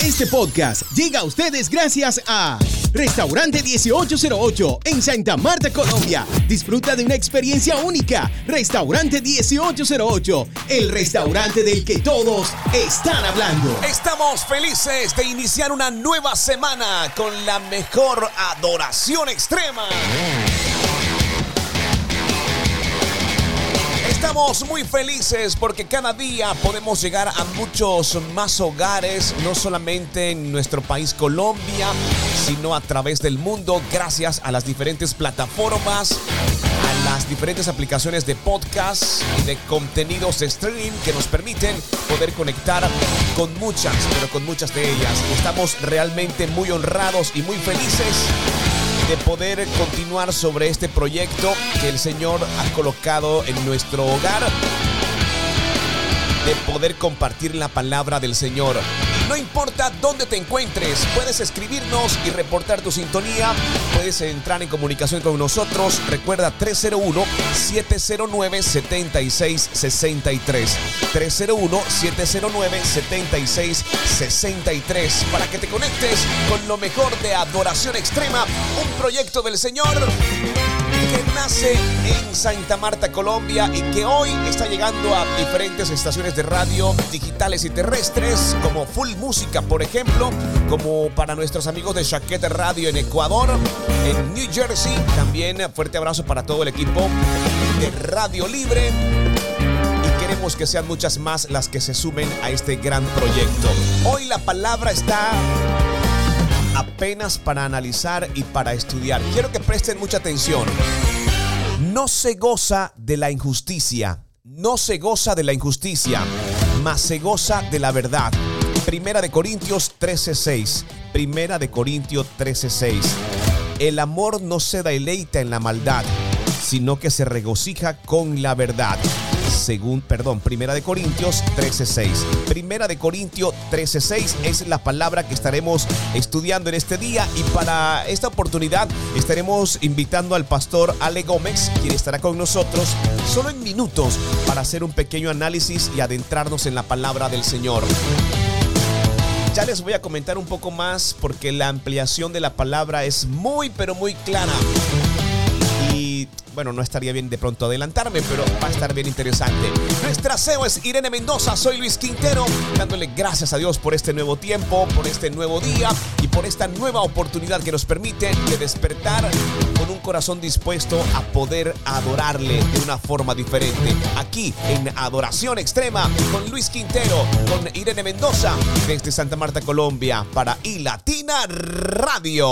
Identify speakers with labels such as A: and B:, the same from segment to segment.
A: Este podcast llega a ustedes gracias a Restaurante 1808 en Santa Marta, Colombia. Disfruta de una experiencia única. Restaurante 1808, el restaurante del que todos están hablando.
B: Estamos felices de iniciar una nueva semana con la mejor adoración extrema. Estamos muy felices porque cada día podemos llegar a muchos más hogares, no solamente en nuestro país Colombia, sino a través del mundo, gracias a las diferentes plataformas, a las diferentes aplicaciones de podcast y de contenidos de streaming que nos permiten poder conectar con muchas, pero con muchas de ellas. Estamos realmente muy honrados y muy felices de poder continuar sobre este proyecto que el Señor ha colocado en nuestro hogar, de poder compartir la palabra del Señor. No importa dónde te encuentres, puedes escribirnos y reportar tu sintonía. Puedes entrar en comunicación con nosotros. Recuerda 301-709-7663. 301-709-7663. Para que te conectes con lo mejor de Adoración Extrema, un proyecto del Señor que nace en Santa Marta, Colombia y que hoy está llegando a diferentes estaciones de radio digitales y terrestres como Full Música, por ejemplo, como para nuestros amigos de Chaqueta Radio en Ecuador, en New Jersey. También fuerte abrazo para todo el equipo de Radio Libre y queremos que sean muchas más las que se sumen a este gran proyecto. Hoy la palabra está apenas para analizar y para estudiar. Quiero que presten mucha atención. No se goza de la injusticia, no se goza de la injusticia, mas se goza de la verdad. Primera de Corintios 13:6. Primera de Corintios 13:6. El amor no se deleita en la maldad, sino que se regocija con la verdad según, perdón, Primera de Corintios 13:6. Primera de Corintios 13:6 es la palabra que estaremos estudiando en este día y para esta oportunidad estaremos invitando al pastor Ale Gómez, quien estará con nosotros solo en minutos para hacer un pequeño análisis y adentrarnos en la palabra del Señor. Ya les voy a comentar un poco más porque la ampliación de la palabra es muy pero muy clara. Y bueno, no estaría bien de pronto adelantarme, pero va a estar bien interesante. Nuestra CEO es Irene Mendoza, soy Luis Quintero, dándole gracias a Dios por este nuevo tiempo, por este nuevo día y por esta nueva oportunidad que nos permite de despertar con un corazón dispuesto a poder adorarle de una forma diferente. Aquí en Adoración Extrema con Luis Quintero, con Irene Mendoza, desde Santa Marta, Colombia, para iLatina Radio.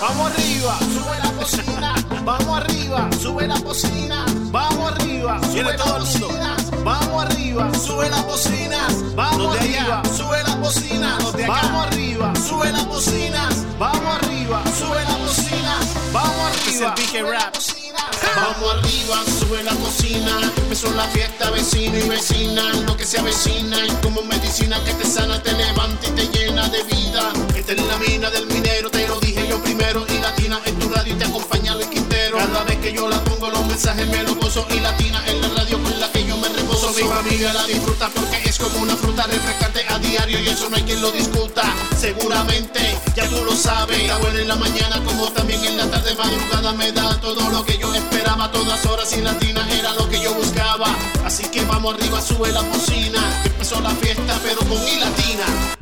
C: Vamos arriba, sube la cocina, vamos arriba, sube la cocina, vamos arriba, sube todo el mundo. Vamos arriba, sube la cocina, vamos arriba, sube la cocina, vamos arriba, sube la cocina, vamos arriba, sube la cocina, vamos arriba. Vamos arriba, sube la cocina. Empezó la fiesta, vecino y vecina. Lo que se avecina y como medicina que te sana, te levanta y te llena de vida. Esta es la mina del minero, te lo dije yo primero. Y latina en tu radio y te acompaña el Quintero. Yo la pongo, los mensajes me los gozo. Y latina en la radio con la que yo me reposo. Mi familia la disfruta porque es como una fruta refrescante a diario y eso no hay quien lo discuta. Seguramente ya tú lo sabes. Está buena en la mañana como también en la tarde madrugada me da todo lo que yo esperaba todas horas y latina era lo que yo buscaba. Así que vamos arriba, sube la cocina. Empezó la fiesta, pero con i latina.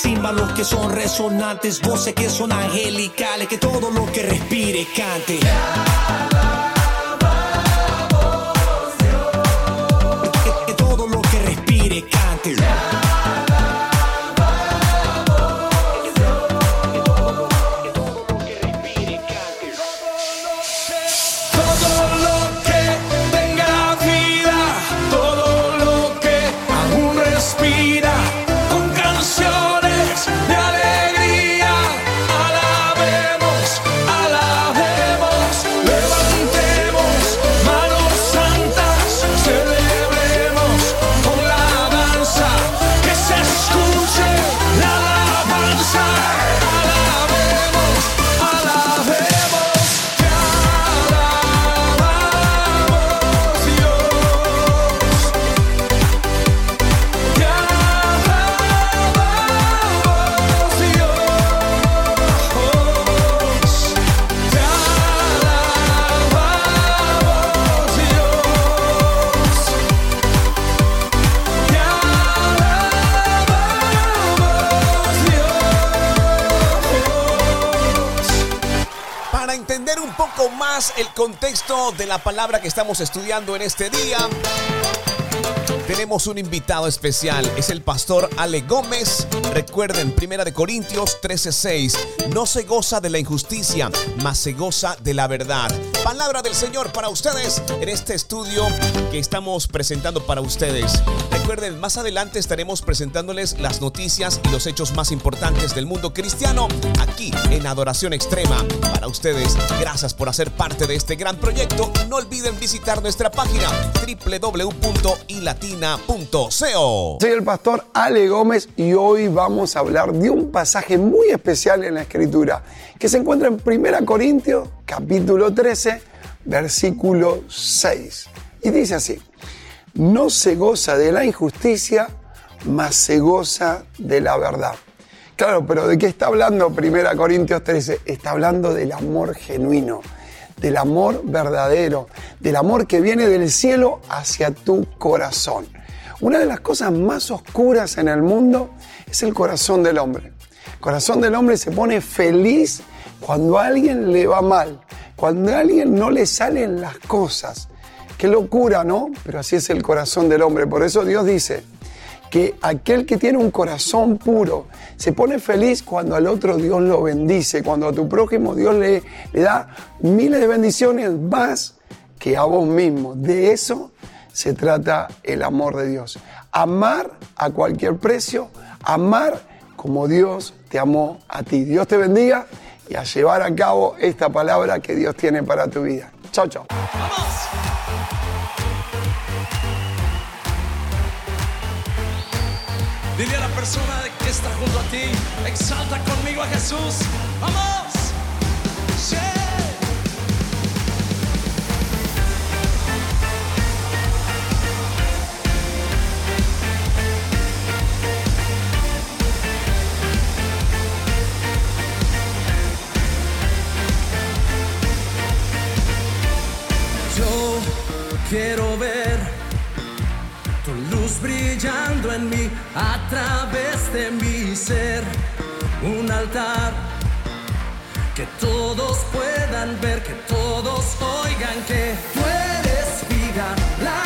D: Címbalos que son resonantes, voces que son angelicales. Que todo lo que respire cante.
B: El contexto de la palabra que estamos estudiando en este día, tenemos un invitado especial, es el pastor Ale Gómez. Recuerden, Primera de Corintios 13:6, no se goza de la injusticia, mas se goza de la verdad. Palabra del Señor para ustedes en este estudio que estamos presentando para ustedes. Recuerden, más adelante estaremos presentándoles las noticias y los hechos más importantes del mundo cristiano aquí en Adoración Extrema. Para ustedes, gracias por hacer parte de este gran proyecto. No olviden visitar nuestra página www.ilatina.co.
E: Soy el pastor Ale Gómez y hoy vamos a hablar de un pasaje muy especial en la Escritura que se encuentra en 1 Corintios capítulo 13 versículo 6 y dice así, no se goza de la injusticia, mas se goza de la verdad. Claro, pero ¿de qué está hablando 1 Corintios 13? Está hablando del amor genuino, del amor verdadero, del amor que viene del cielo hacia tu corazón. Una de las cosas más oscuras en el mundo es el corazón del hombre. El corazón del hombre se pone feliz cuando a alguien le va mal, cuando a alguien no le salen las cosas. Qué locura, ¿no? Pero así es el corazón del hombre. Por eso Dios dice que aquel que tiene un corazón puro se pone feliz cuando al otro Dios lo bendice, cuando a tu prójimo Dios le, da miles de bendiciones más que a vos mismo. De eso se trata el amor de Dios. Amar a cualquier precio, amar como Dios te amó a ti. Dios te bendiga y a llevar a cabo esta palabra que Dios tiene para tu vida. Chao, chao.
F: persona que está junto a ti. Exalta conmigo a Jesús. ¡Vamos! Yeah.
G: quiero ver brillando en mí a través de mi ser. Un altar que todos puedan ver, que todos oigan que tú eres vida,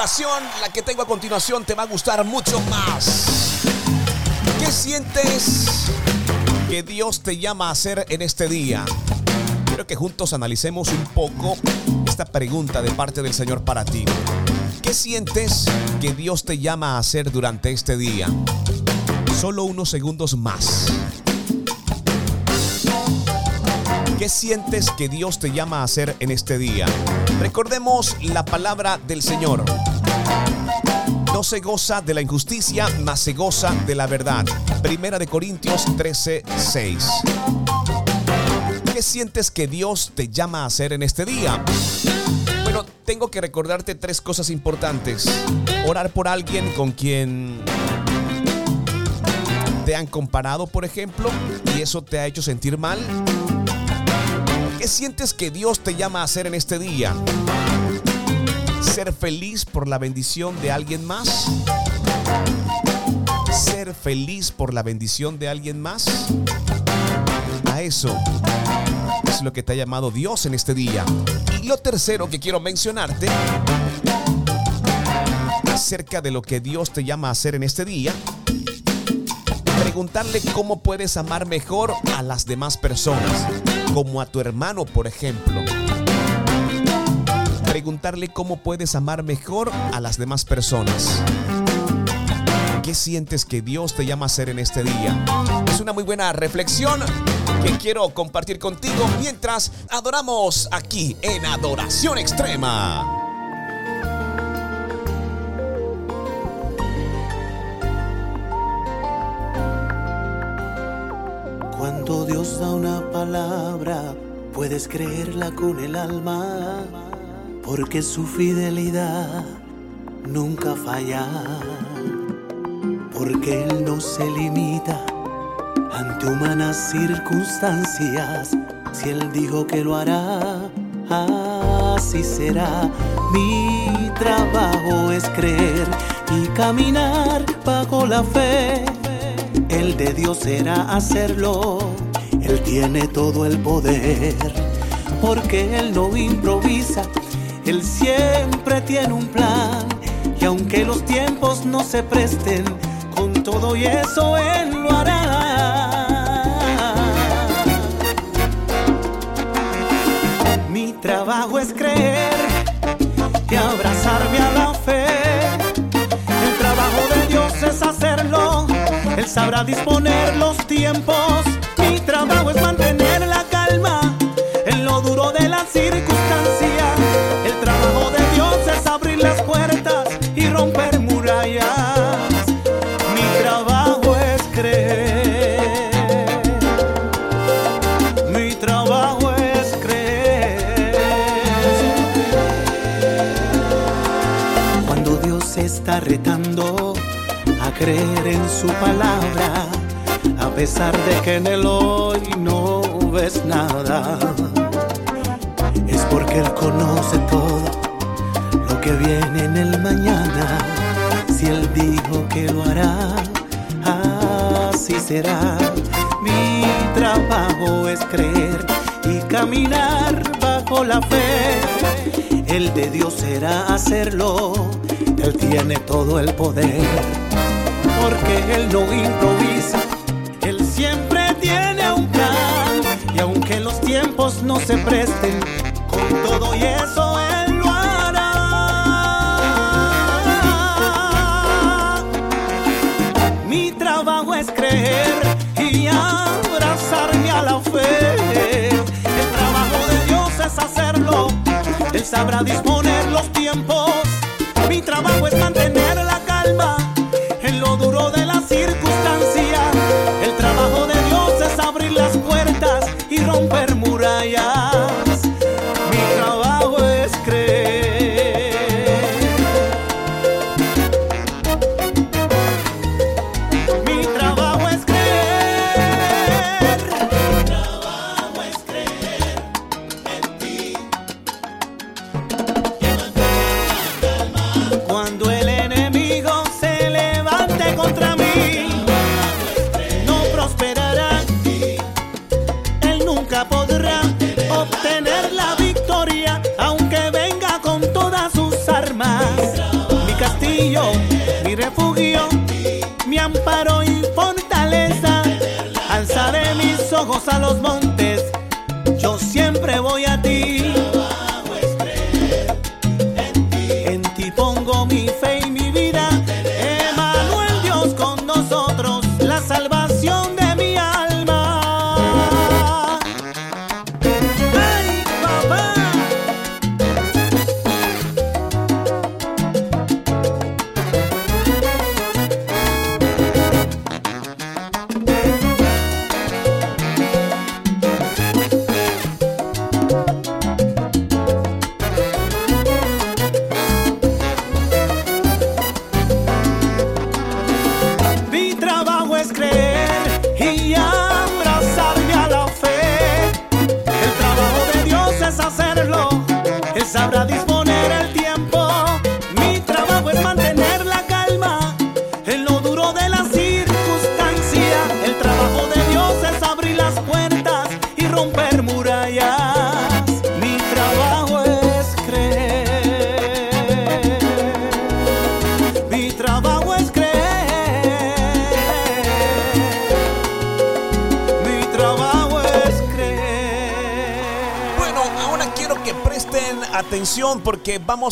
G: la que
B: tengo a continuación te va a gustar mucho más. ¿Qué sientes que Dios te llama a hacer en este día? Quiero que juntos analicemos un poco esta pregunta de parte del Señor para ti. ¿Qué sientes que Dios te llama a hacer durante este día? Solo unos segundos más. ¿Qué sientes que Dios te llama a hacer en este día? Recordemos la palabra del Señor. No se goza de la injusticia, mas se goza de la verdad. Primera de Corintios 13, 6. ¿Qué sientes que Dios te llama a hacer en este día? Bueno, tengo que recordarte tres cosas importantes. Orar por alguien con quien te han comparado, por ejemplo, y eso te ha hecho sentir mal. ¿Qué sientes que Dios te llama a hacer en este día? ¿Ser feliz por la bendición de alguien más? ¿Ser feliz por la bendición de alguien más? a eso. Es lo que te ha llamado Dios en este día. Y lo tercero que quiero mencionarte acerca de lo que Dios te llama a hacer en este día, preguntarle cómo puedes amar mejor a las demás personas, como a tu hermano, por ejemplo. Preguntarle cómo puedes amar mejor a las demás personas. ¿Qué sientes que Dios te llama a hacer en este día? Es una muy buena reflexión que quiero compartir contigo mientras adoramos aquí en Adoración Extrema.
H: Cuando Dios da una palabra, puedes creerla con el alma, porque su fidelidad nunca falla, porque Él no se limita ante humanas circunstancias. Si Él dijo que lo hará, así será. Mi trabajo es creer y caminar bajo la fe. El de Dios será hacerlo. Él tiene todo el poder. Porque Él no improvisa. Él siempre tiene un plan. Y aunque los tiempos no se presten, con todo y eso Él lo hará. Mi trabajo es creer y abrazarme a la fe. El trabajo de Dios es hacerlo. Él sabrá disponer los tiempos. Mi trabajo es mantener la calma en lo duro de la circunstancia. Creer en su palabra, a pesar de que en el hoy no ves nada, es porque Él conoce todo lo que viene en el mañana. Si Él dijo que lo hará, así será. Mi trabajo es creer y caminar bajo la fe. El de Dios será hacerlo. Él tiene todo el poder. Él no improvisa. Él siempre tiene un plan. Y aunque los tiempos no se presten, con todo y eso Él lo hará. Mi trabajo es creer y abrazarme a la fe. El trabajo de Dios es hacerlo. Él sabrá disponer los tiempos. Mi trabajo es mantener la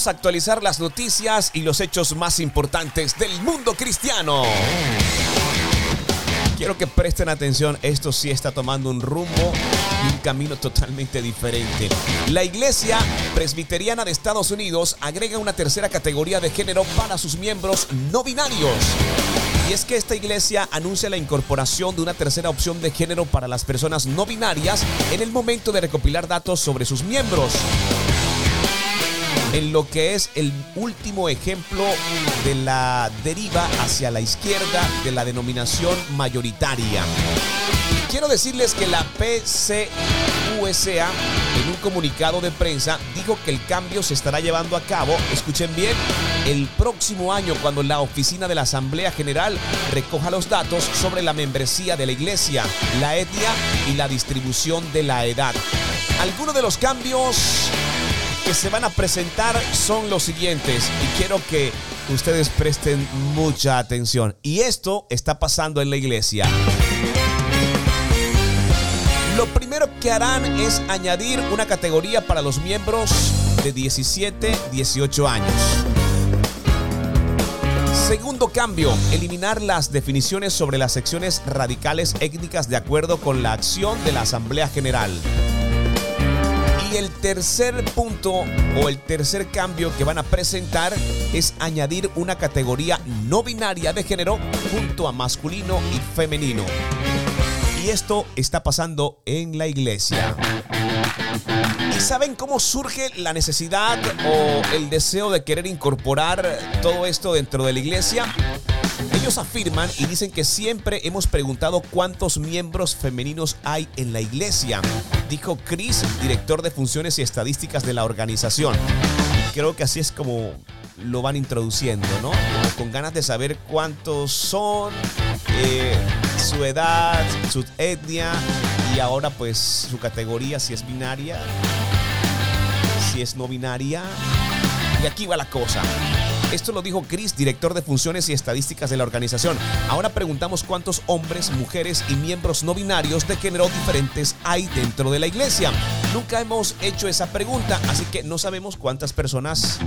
B: actualizar las noticias y los hechos más importantes del mundo cristiano. Quiero que presten atención, esto sí está tomando un rumbo y un camino totalmente diferente. La Iglesia Presbiteriana de Estados Unidos agrega una tercera categoría de género para sus miembros no binarios. Y es que esta iglesia anuncia la incorporación de una tercera opción de género para las personas no binarias en el momento de recopilar datos sobre sus miembros en lo que es el último ejemplo de la deriva hacia la izquierda de la denominación mayoritaria. Quiero decirles que la PCUSA en un comunicado de prensa dijo que el cambio se estará llevando a cabo, escuchen bien, el próximo año cuando la oficina de la Asamblea General recoja los datos sobre la membresía de la iglesia, la etnia y la distribución de la edad. Algunos de los cambios que se van a presentar son los siguientes y quiero que ustedes presten mucha atención. Y esto está pasando en la iglesia. Lo primero que harán es añadir una categoría para los miembros de 17, 18 años. Segundo cambio, eliminar las definiciones sobre las secciones radicales étnicas de acuerdo con la acción de la Asamblea General. Y el tercer punto o el tercer cambio que van a presentar es añadir una categoría no binaria de género junto a masculino y femenino. Y esto está pasando en la iglesia. ¿Y saben cómo surge la necesidad o el deseo de querer incorporar todo esto dentro de la iglesia? Ellos afirman y dicen que siempre hemos preguntado cuántos miembros femeninos hay en la iglesia, dijo Chris, director de funciones y estadísticas de la organización. Y creo que así es como lo van introduciendo, ¿no? Con ganas de saber cuántos son, eh, su edad, su etnia y ahora pues su categoría, si es binaria, si es no binaria. Y aquí va la cosa. Esto lo dijo Chris, director de funciones y estadísticas de la organización. Ahora preguntamos cuántos hombres, mujeres y miembros no binarios de género diferentes hay dentro de la iglesia. Nunca hemos hecho esa pregunta, así que no sabemos cuántas personas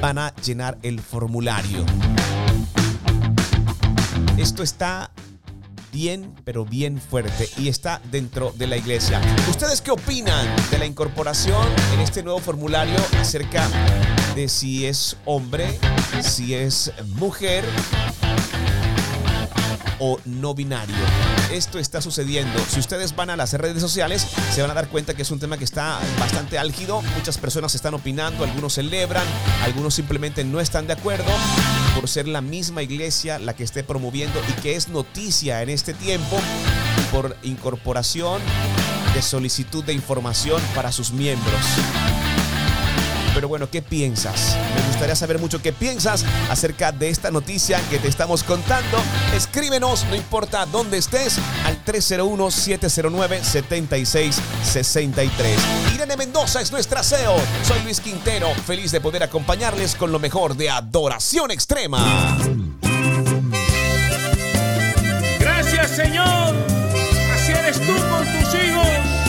B: van a llenar el formulario. Esto está bien, pero bien fuerte y está dentro de la iglesia. ¿Ustedes qué opinan de la incorporación en este nuevo formulario acerca de si es hombre, si es mujer o no binario? Esto está sucediendo. Si ustedes van a las redes sociales, se van a dar cuenta que es un tema que está bastante álgido. Muchas personas están opinando, algunos celebran, algunos simplemente no están de acuerdo por ser la misma iglesia la que esté promoviendo y que es noticia en este tiempo por incorporación de solicitud de información para sus miembros. Pero bueno, ¿qué piensas? Me gustaría saber mucho qué piensas acerca de esta noticia que te estamos contando. Escríbenos, no importa dónde estés, al 301-709-7663. Irene Mendoza es nuestra CEO. Soy Luis Quintero, feliz de poder acompañarles con lo mejor de Adoración Extrema.
I: Gracias, Señor. Así eres tú con tus hijos.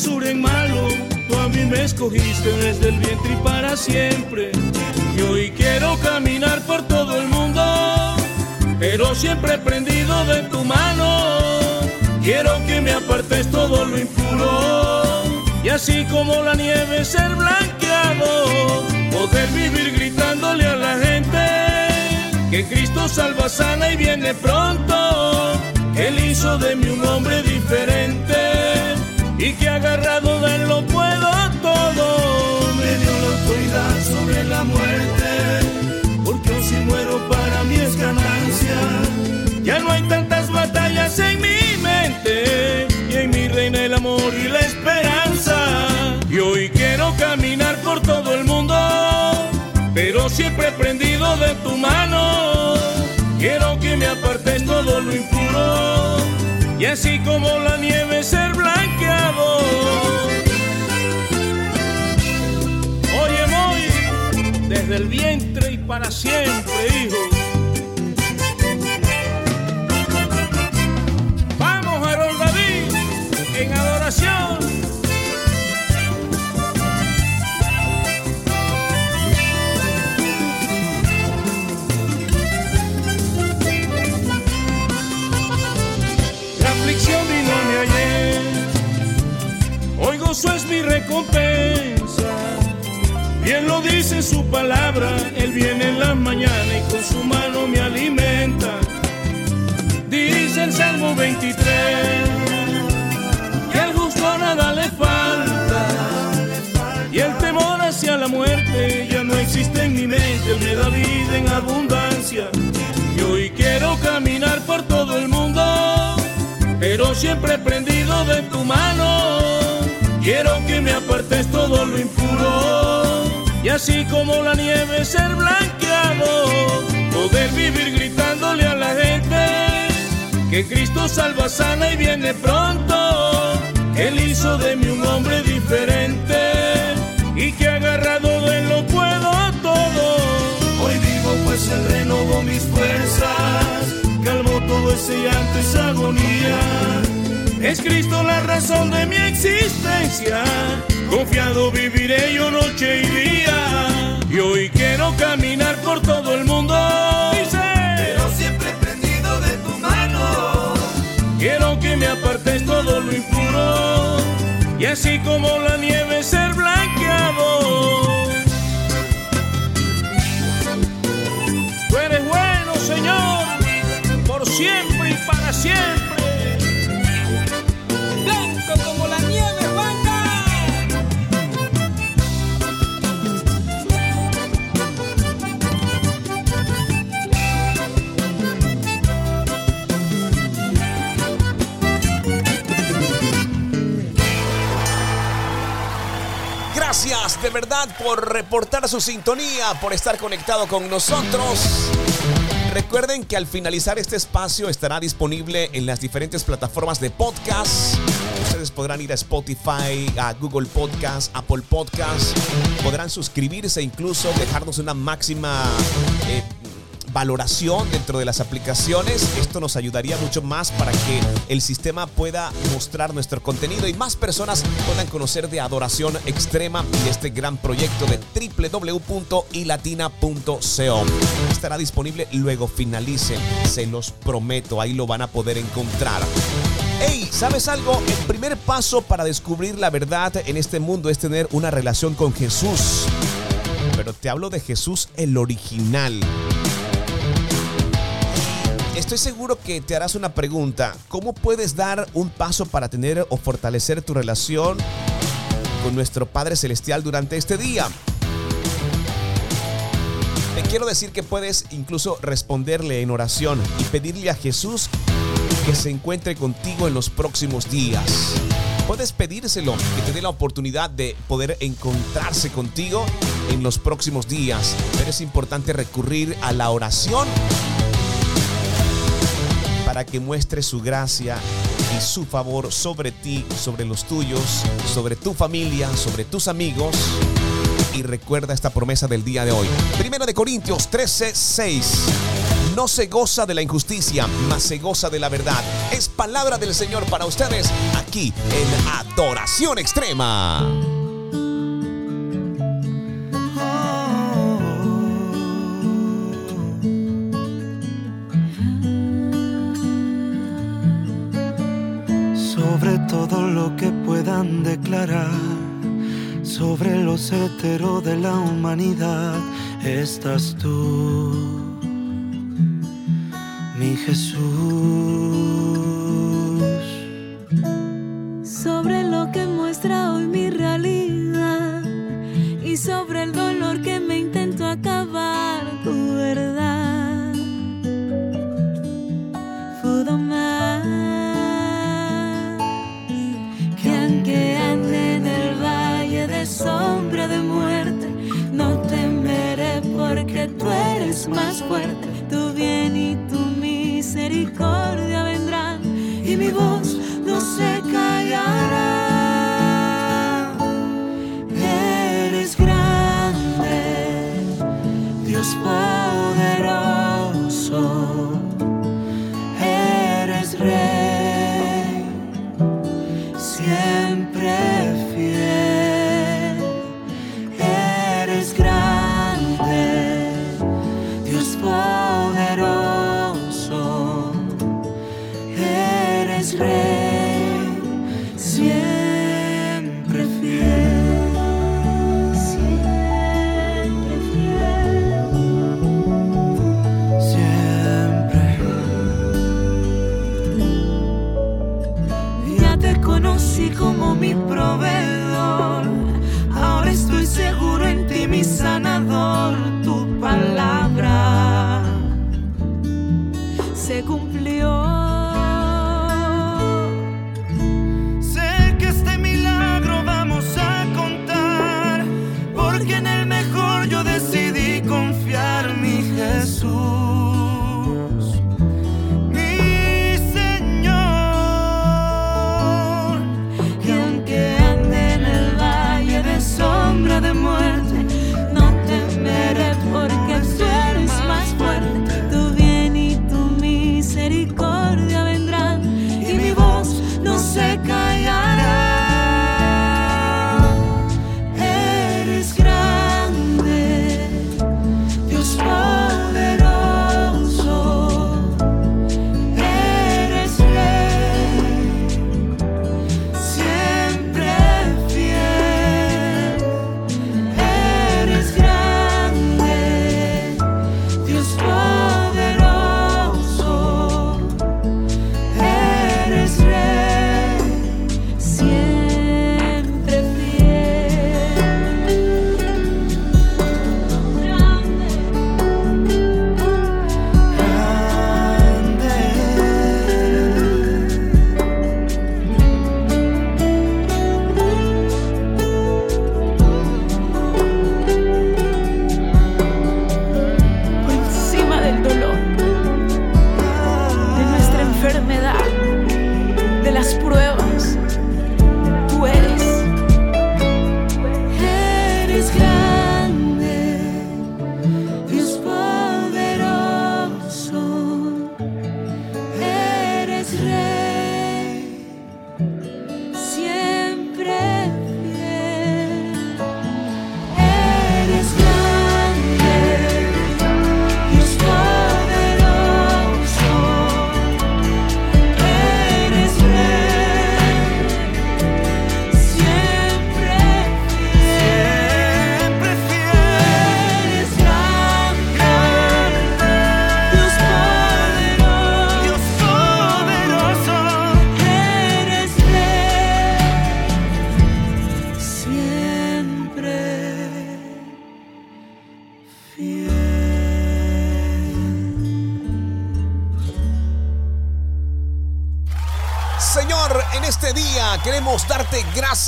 I: Censuren malo, tú a mí me escogiste desde el vientre y para siempre. Y hoy quiero caminar por todo el mundo, pero siempre prendido de tu mano. Quiero que me apartes todo lo impuro y así como la nieve ser blanqueado, poder vivir gritándole a la gente que Cristo salva, sana y viene pronto. Él hizo de mí un hombre diferente y que agarrado de él lo puedo todo. Me dio la autoridad sobre la muerte, porque si muero para mí es ganancia. Ya no hay tantas batallas en mi mente y en mi reina el amor y la esperanza. Y hoy quiero caminar por todo el mundo siempre prendido de tu mano. Quiero que me apartes todo lo impuro y así como la nieve ser blanqueado. Oye, voy desde el vientre y para siempre, hijo. Vamos, Harold David, en adoración. Bien lo dice su palabra, Él viene en la mañana y con su mano me alimenta. Dice el Salmo 23, que al justo nada le falta. Y el temor hacia la muerte ya no existe en mi mente, Él me da vida en abundancia. Y hoy quiero caminar por todo el mundo, pero siempre prendido de tu mano. Quiero y así como la nieve ser blanqueado, poder vivir gritándole a la gente que Cristo salva, sana y viene pronto. Él hizo de mí un hombre diferente y que agarrado de él lo puedo todo. Hoy vivo pues él renovó mis fuerzas, calmó todo ese llanto, esa agonía. Es Cristo la razón de mi existencia. Confiado viviré yo noche y día. Y hoy quiero caminar por todo el mundo. Dice, pero siempre prendido de tu mano. Quiero que me apartes todo lo impuro. Y así como la nieve ser blanqueado. Tú eres bueno, Señor, por siempre y para siempre.
B: Por reportar su sintonía, por estar conectado con nosotros. Recuerden que al finalizar este espacio estará disponible en las diferentes plataformas de podcast. Ustedes podrán ir a Spotify, a Google Podcast, Apple Podcast. Podrán suscribirse, incluso dejarnos una máxima eh, valoración dentro de las aplicaciones. Esto nos ayudaría mucho más para que el sistema pueda mostrar nuestro contenido y más personas puedan conocer de adoración extrema y este gran proyecto de www.ilatina.co. Estará disponible luego finalice, se los prometo, ahí lo van a poder encontrar. Hey, ¿sabes algo? El primer paso para descubrir la verdad en este mundo es tener una relación con Jesús. Pero te hablo de Jesús el original. Estoy seguro que te harás una pregunta. ¿Cómo puedes dar un paso para tener o fortalecer tu relación con nuestro Padre Celestial durante este día? Te quiero decir que puedes incluso responderle en oración y pedirle a Jesús que se encuentre contigo en los próximos días. Puedes pedírselo, que te dé la oportunidad de poder encontrarse contigo en los próximos días. Pero es importante recurrir a la oración que muestre su gracia y su favor sobre ti, sobre los tuyos, sobre tu familia, sobre tus amigos. Y recuerda esta promesa del día de hoy. Primero de Corintios 13, 6. No se goza de la injusticia, mas se goza de la verdad. Es palabra del Señor para ustedes aquí en Adoración Extrema.
H: Todo lo que puedan declarar, sobre los heteros de la humanidad, estás tú, mi Jesús.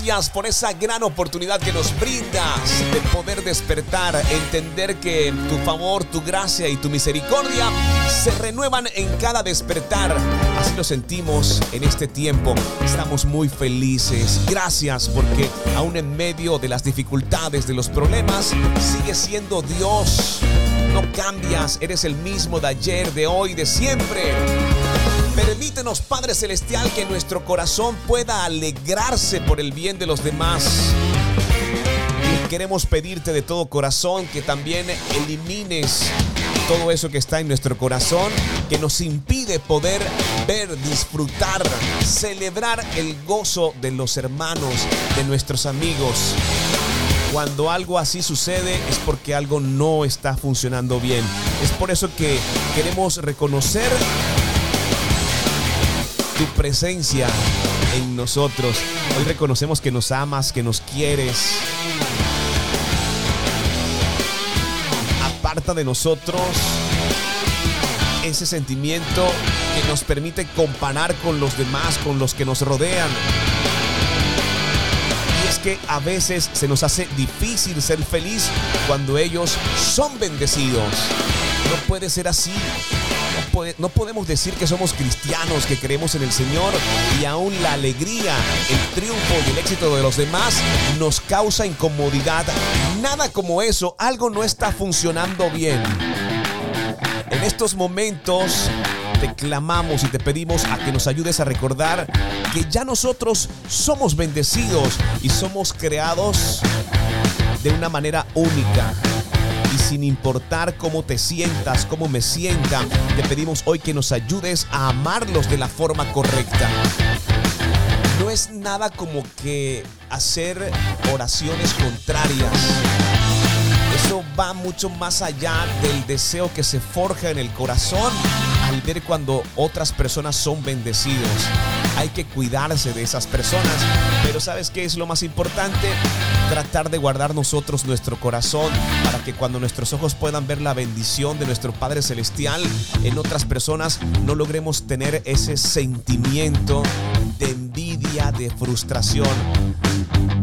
B: Gracias por esa gran oportunidad que nos brindas de poder despertar, entender que tu favor, tu gracia y tu misericordia se renuevan en cada despertar. Así lo sentimos en este tiempo. Estamos muy felices. Gracias porque aún en medio de las dificultades, de los problemas, sigue siendo Dios. No cambias, eres el mismo de ayer, de hoy, de siempre. Permítenos, Padre Celestial, que nuestro corazón pueda alegrarse por el bien de los demás. Y queremos pedirte de todo corazón que también elimines todo eso que está en nuestro corazón, que nos impide poder ver, disfrutar, celebrar el gozo de los hermanos, de nuestros amigos. Cuando algo así sucede es porque algo no está funcionando bien. Es por eso que queremos reconocer tu presencia en nosotros. Hoy reconocemos que nos amas, que nos quieres. Aparta de nosotros ese sentimiento que nos permite comparar con los demás, con los que nos rodean. Y es que a veces se nos hace difícil ser feliz cuando ellos son bendecidos. No puede ser así. No, podemos decir que somos cristianos, que creemos en el Señor y aún la alegría, el triunfo y el éxito de los demás nos causa incomodidad. Nada como eso, algo no está funcionando bien. En estos momentos te clamamos y te pedimos a que nos ayudes a recordar que ya nosotros somos bendecidos y somos creados de una manera única. Y sin importar cómo te sientas, cómo me sienta, te pedimos hoy que nos ayudes a amarlos de la forma correcta. No es nada como que hacer oraciones contrarias. Eso va mucho más allá del deseo que se forja en el corazón al ver cuando otras personas son bendecidos. Hay que cuidarse de esas personas, pero ¿sabes qué es lo más importante? Tratar de guardar nosotros nuestro corazón para que cuando nuestros ojos puedan ver la bendición de nuestro Padre Celestial en otras personas, no logremos tener ese sentimiento de envidia, de frustración.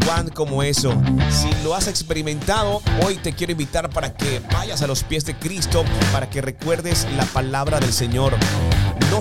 B: Juan como eso. Si lo has experimentado, hoy te quiero invitar para que vayas a los pies de Cristo, para que recuerdes la palabra del Señor.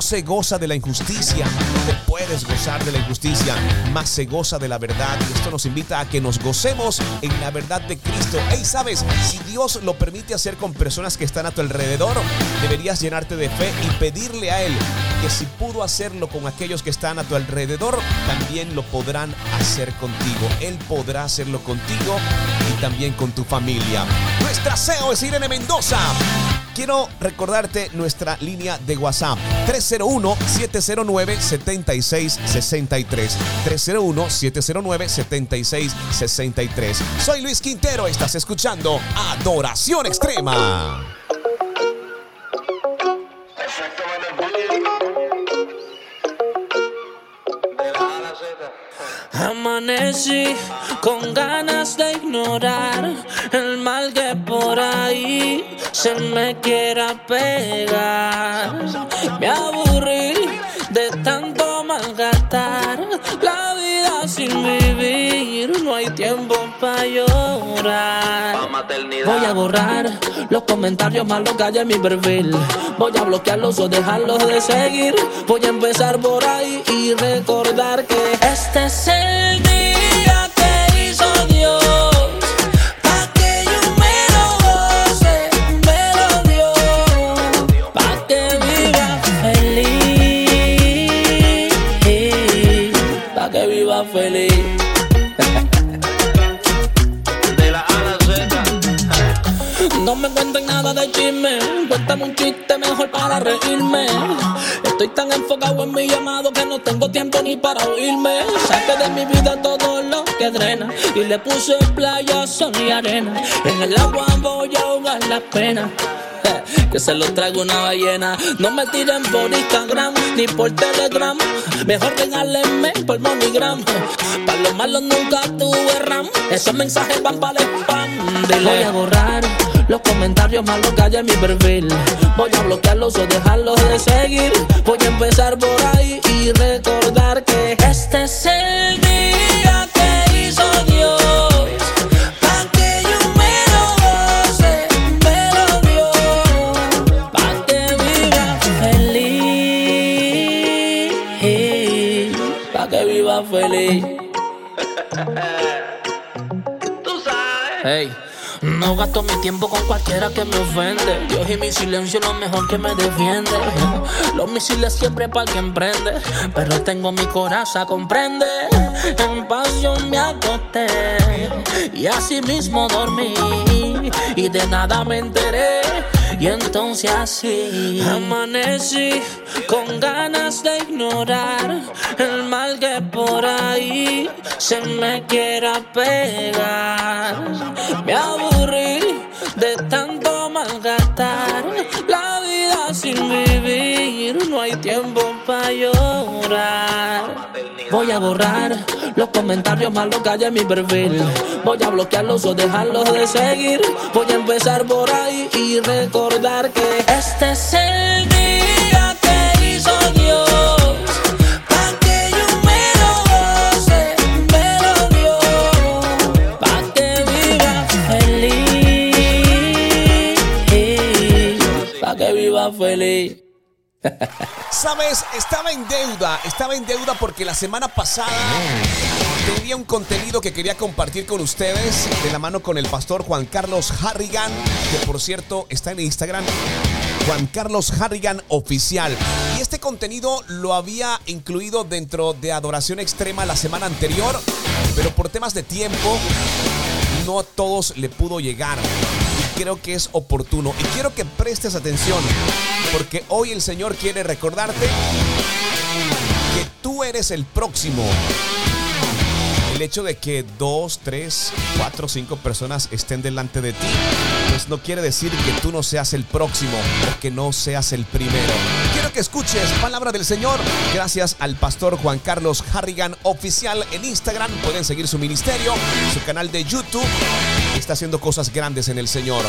B: Se goza de la injusticia, no puedes gozar de la injusticia, más se goza de la verdad. Y esto nos invita a que nos gocemos en la verdad de Cristo. Hey, sabes, si Dios lo permite hacer con personas que están a tu alrededor, deberías llenarte de fe y pedirle a Él que si pudo hacerlo con aquellos que están a tu alrededor, también lo podrán hacer contigo. Él podrá hacerlo contigo y también con tu familia. Nuestra CEO es Irene Mendoza. Quiero recordarte nuestra línea de WhatsApp 301-709-7663. 301-709-7663. Soy Luis Quintero, estás escuchando Adoración Extrema.
J: Amanecí con ganas de ignorar el mal que por ahí se me quiera pegar. Me aburrí de tanto malgastar la vida sin vivir. No hay tiempo para llorar. Voy a borrar los comentarios malos que hay en mi perfil. Voy a bloquearlos o dejarlos de seguir. Voy a empezar por ahí y recordar que este es el me cuenten nada de chisme, cuéntame un chiste mejor para reírme. Estoy tan enfocado en mi llamado que no tengo tiempo ni para oírme. Saqué de mi vida todo lo que drena y le puse playa, sol y arena. En el agua voy a ahogar la pena. Que se lo traigo una ballena. No me tiren por Instagram ni por Telegram. Mejor regálenme por MoneyGram. Para los malos nunca tuve RAM. Esos mensajes van para el spam. Voy a borrar los comentarios malos en mi perfil. Voy a bloquearlos o dejarlos de seguir. Voy a empezar por ahí y recordar que este es el día que hizo Dios. Pa' que yo me lo goce, me lo dio. Pa' que viva feliz. Viva feliz. Hey. No gasto mi tiempo con cualquiera que me ofende. Dios y mi silencio lo mejor que me defiende. Los misiles siempre para el que emprende. Pero tengo mi coraza, comprende. En pasión me acosté. Y así mismo dormí. Y de nada me enteré. Y entonces así amanecí con ganas de ignorar el mal que por ahí se me quiera pegar. Me aburrí de tanto malgastar la vida sin vivir. No hay tiempo para llorar. Voy a borrar los comentarios malos que hay mi perfil. Voy a bloquearlos o dejarlos de seguir. Voy a empezar por ahí y recordar que este es el día que hizo Dios. Feliz.
B: Sabes, estaba en deuda, estaba en deuda porque la semana pasada tenía un contenido que quería compartir con ustedes de la mano con el pastor Juan Carlos Harrigan, que por cierto está en Instagram. Juan Carlos Harrigan Oficial. Y este contenido lo había incluido dentro de Adoración Extrema la semana anterior, pero por temas de tiempo no a todos le pudo llegar. Creo que es oportuno. Y quiero que prestes atención, porque hoy el Señor quiere recordarte que tú eres el próximo el hecho de que dos, tres, cuatro, cinco personas estén delante de ti, pues no quiere decir que tú no seas el próximo o que no seas el primero. Quiero que escuches palabra del Señor. Gracias al pastor Juan Carlos Harrigan oficial en Instagram. Pueden seguir su ministerio, su canal de YouTube. Está haciendo cosas grandes en el Señor.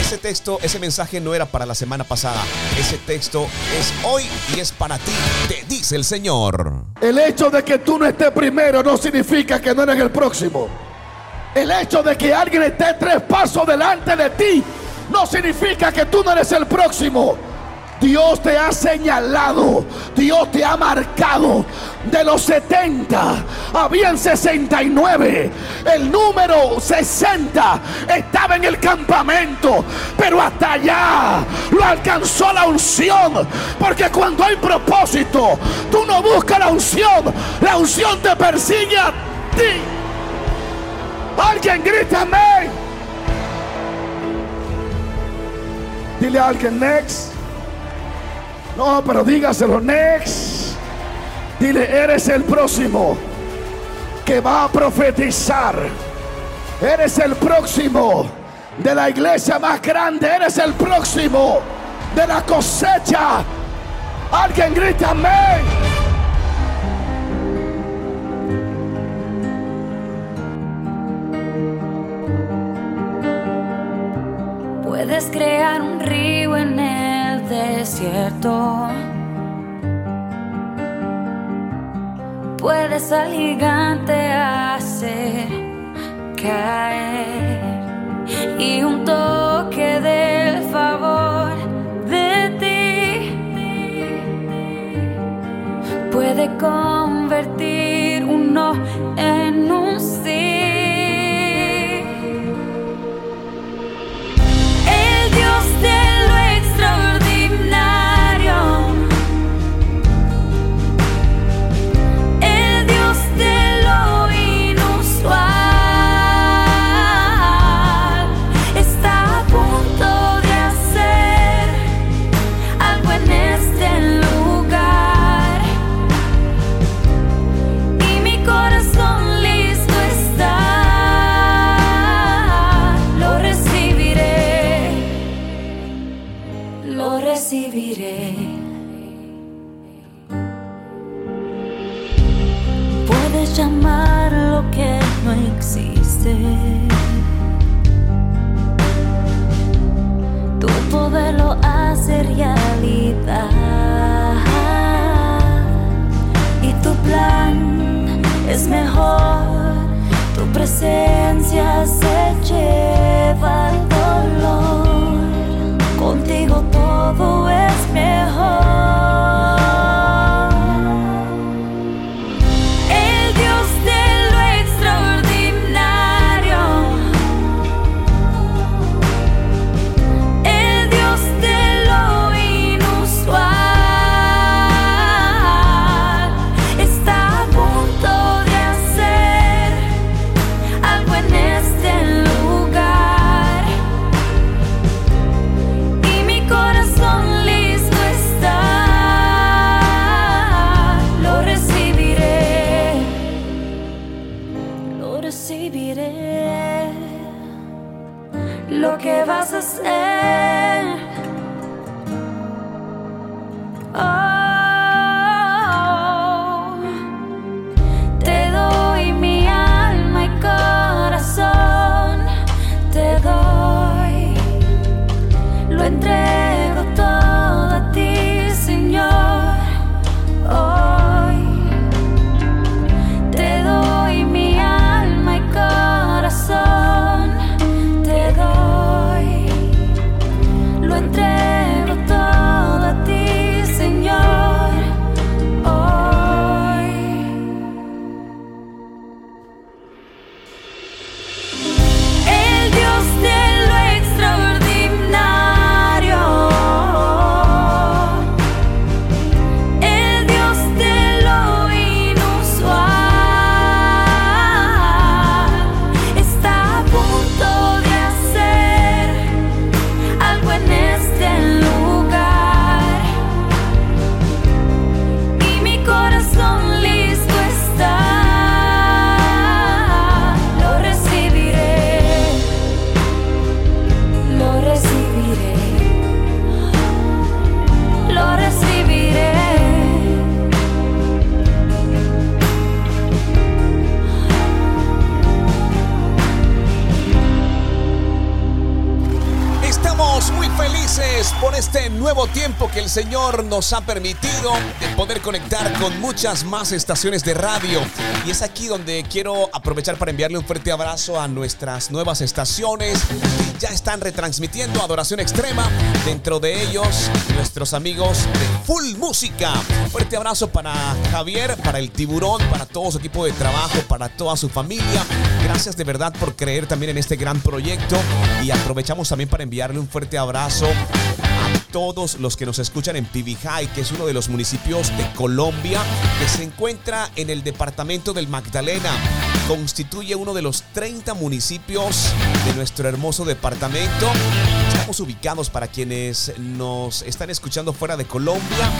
B: Ese texto, ese mensaje no era para la semana pasada. Ese texto es hoy y es para ti, te dice el Señor.
K: El hecho de que tú no estés primero no significa que no eres el próximo. El hecho de que alguien esté tres pasos delante de ti no significa que tú no eres el próximo. Dios te ha señalado, Dios te ha marcado. De los 70, habían 69. El número 60 estaba en el campamento, pero hasta allá lo alcanzó la unción. Porque cuando hay propósito, tú no buscas la unción, la unción te persigue a ti. Alguien grita amén. Dile a alguien next. No, pero dígaselo next. Dile, eres el próximo que va a profetizar. Eres el próximo de la iglesia más grande. Eres el próximo de la cosecha. Alguien grita amén.
L: Puedes crear un desierto. Puedes al gigante hacer caer. Y un toque del favor de ti puede convertir Tu
B: Señor nos ha permitido de poder conectar con muchas más estaciones de radio. Y es aquí donde quiero aprovechar para enviarle un fuerte abrazo a nuestras nuevas estaciones que ya están retransmitiendo Adoración Extrema. Dentro de ellos, nuestros amigos de Full Música. Fuerte abrazo para Javier, para el tiburón, para todo su equipo de trabajo, para toda su familia. Gracias de verdad por creer también en este gran proyecto. Y aprovechamos también para enviarle un fuerte abrazo todos los que nos escuchan en Pibijay, que es uno de los municipios de Colombia que se encuentra en el departamento del Magdalena. Constituye uno de los 30 municipios de nuestro hermoso departamento. Estamos ubicados para quienes nos están escuchando fuera de Colombia.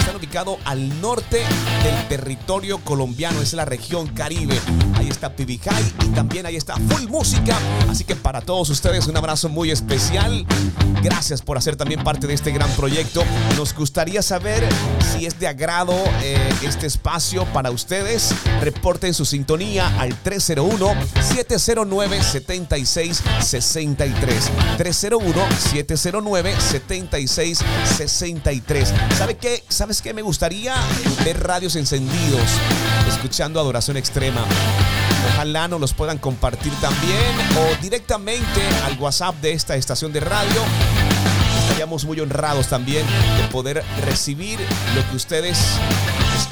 B: Están ubicados al norte del territorio colombiano, es la región Caribe. Ahí está Pibijay y también ahí está Full Música. Así que para todos ustedes un abrazo muy especial. Gracias por hacer también parte de este gran proyecto. Nos gustaría saber si es de agrado eh, este espacio para ustedes. Reporten su sintonía al 301-709-7663. 301-709-7663. ¿Sabe qué? ¿Sabes qué? Me gustaría ver radios encendidos, escuchando Adoración Extrema. Ojalá nos los puedan compartir también o directamente al WhatsApp de esta estación de radio. Estaríamos muy honrados también de poder recibir lo que ustedes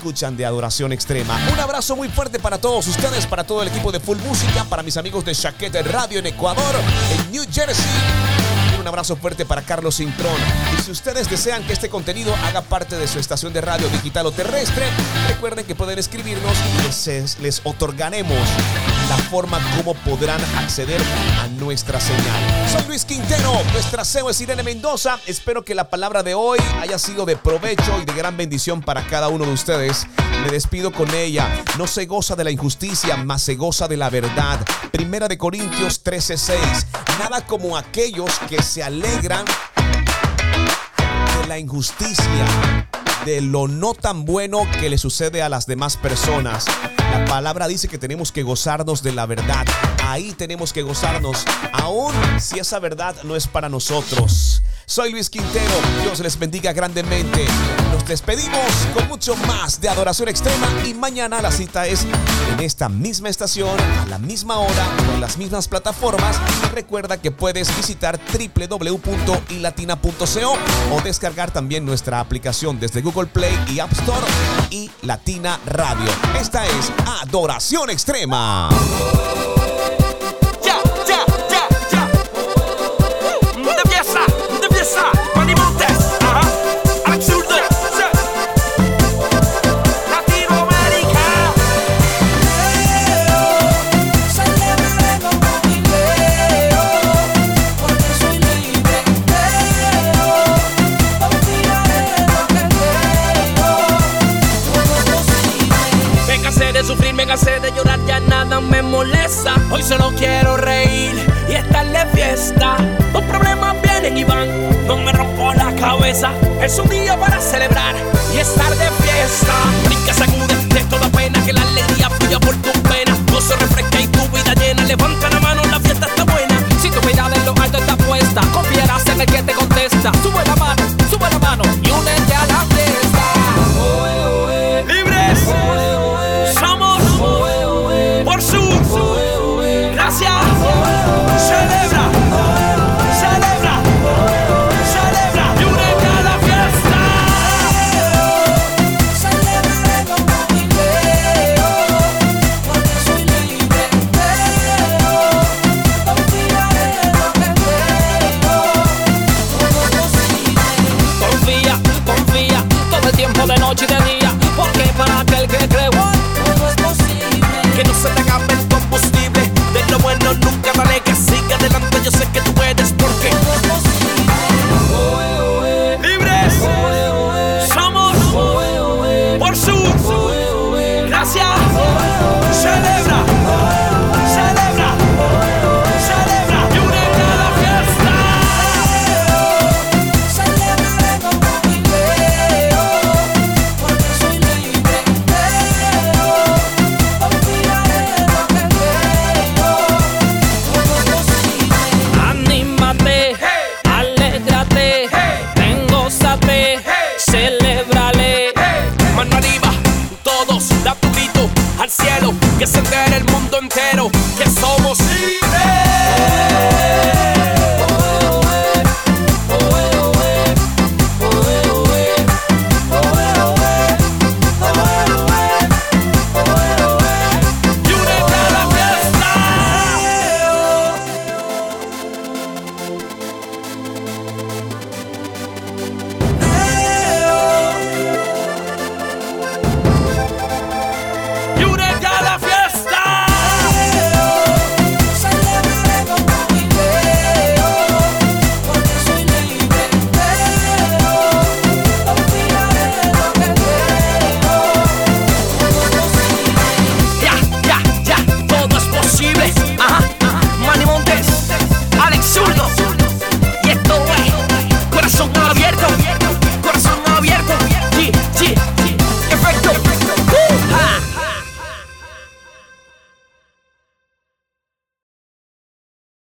B: escuchan de Adoración Extrema. Un abrazo muy fuerte para todos ustedes, para todo el equipo de Full Música, para mis amigos de Chaqueta Radio en Ecuador, en New Jersey. Un abrazo fuerte para Carlos Cintrón. Y si ustedes desean que este contenido haga parte de su estación de radio digital o terrestre, recuerden que pueden escribirnos y les, les otorgaremos la forma como podrán acceder a nuestra señal. Soy Luis Quintero, nuestra CEO es Irene Mendoza. Espero que la palabra de hoy haya sido de provecho y de gran bendición para cada uno de ustedes. Me despido con ella. No se goza de la injusticia, mas se goza de la verdad. Primera de Corintios 13:6. Nada como aquellos que se alegran de la injusticia, de lo no tan bueno que le sucede a las demás personas. La palabra dice que tenemos que gozarnos de la verdad. Ahí tenemos que gozarnos, aun si esa verdad no es para nosotros. Soy Luis Quintero, Dios les bendiga grandemente. Despedimos con mucho más de Adoración Extrema y mañana la cita es en esta misma estación, a la misma hora, con las mismas plataformas. Recuerda que puedes visitar www.ilatina.co o descargar también nuestra aplicación desde Google Play y App Store y Latina Radio. Esta es Adoración Extrema.
M: Me de llorar, ya nada me molesta. Hoy solo quiero reír y estar de fiesta. Los problemas vienen y van, no me rompo la cabeza. Es un día para celebrar y estar de fiesta. Brinca, sacude de toda pena, que la alegría fluya por tus venas. Gozo refresca y tu vida llena. Levanta la mano, la fiesta está buena. Si tu mirada en lo alto está puesta, confiarás en el que te contesta. Sube la mano,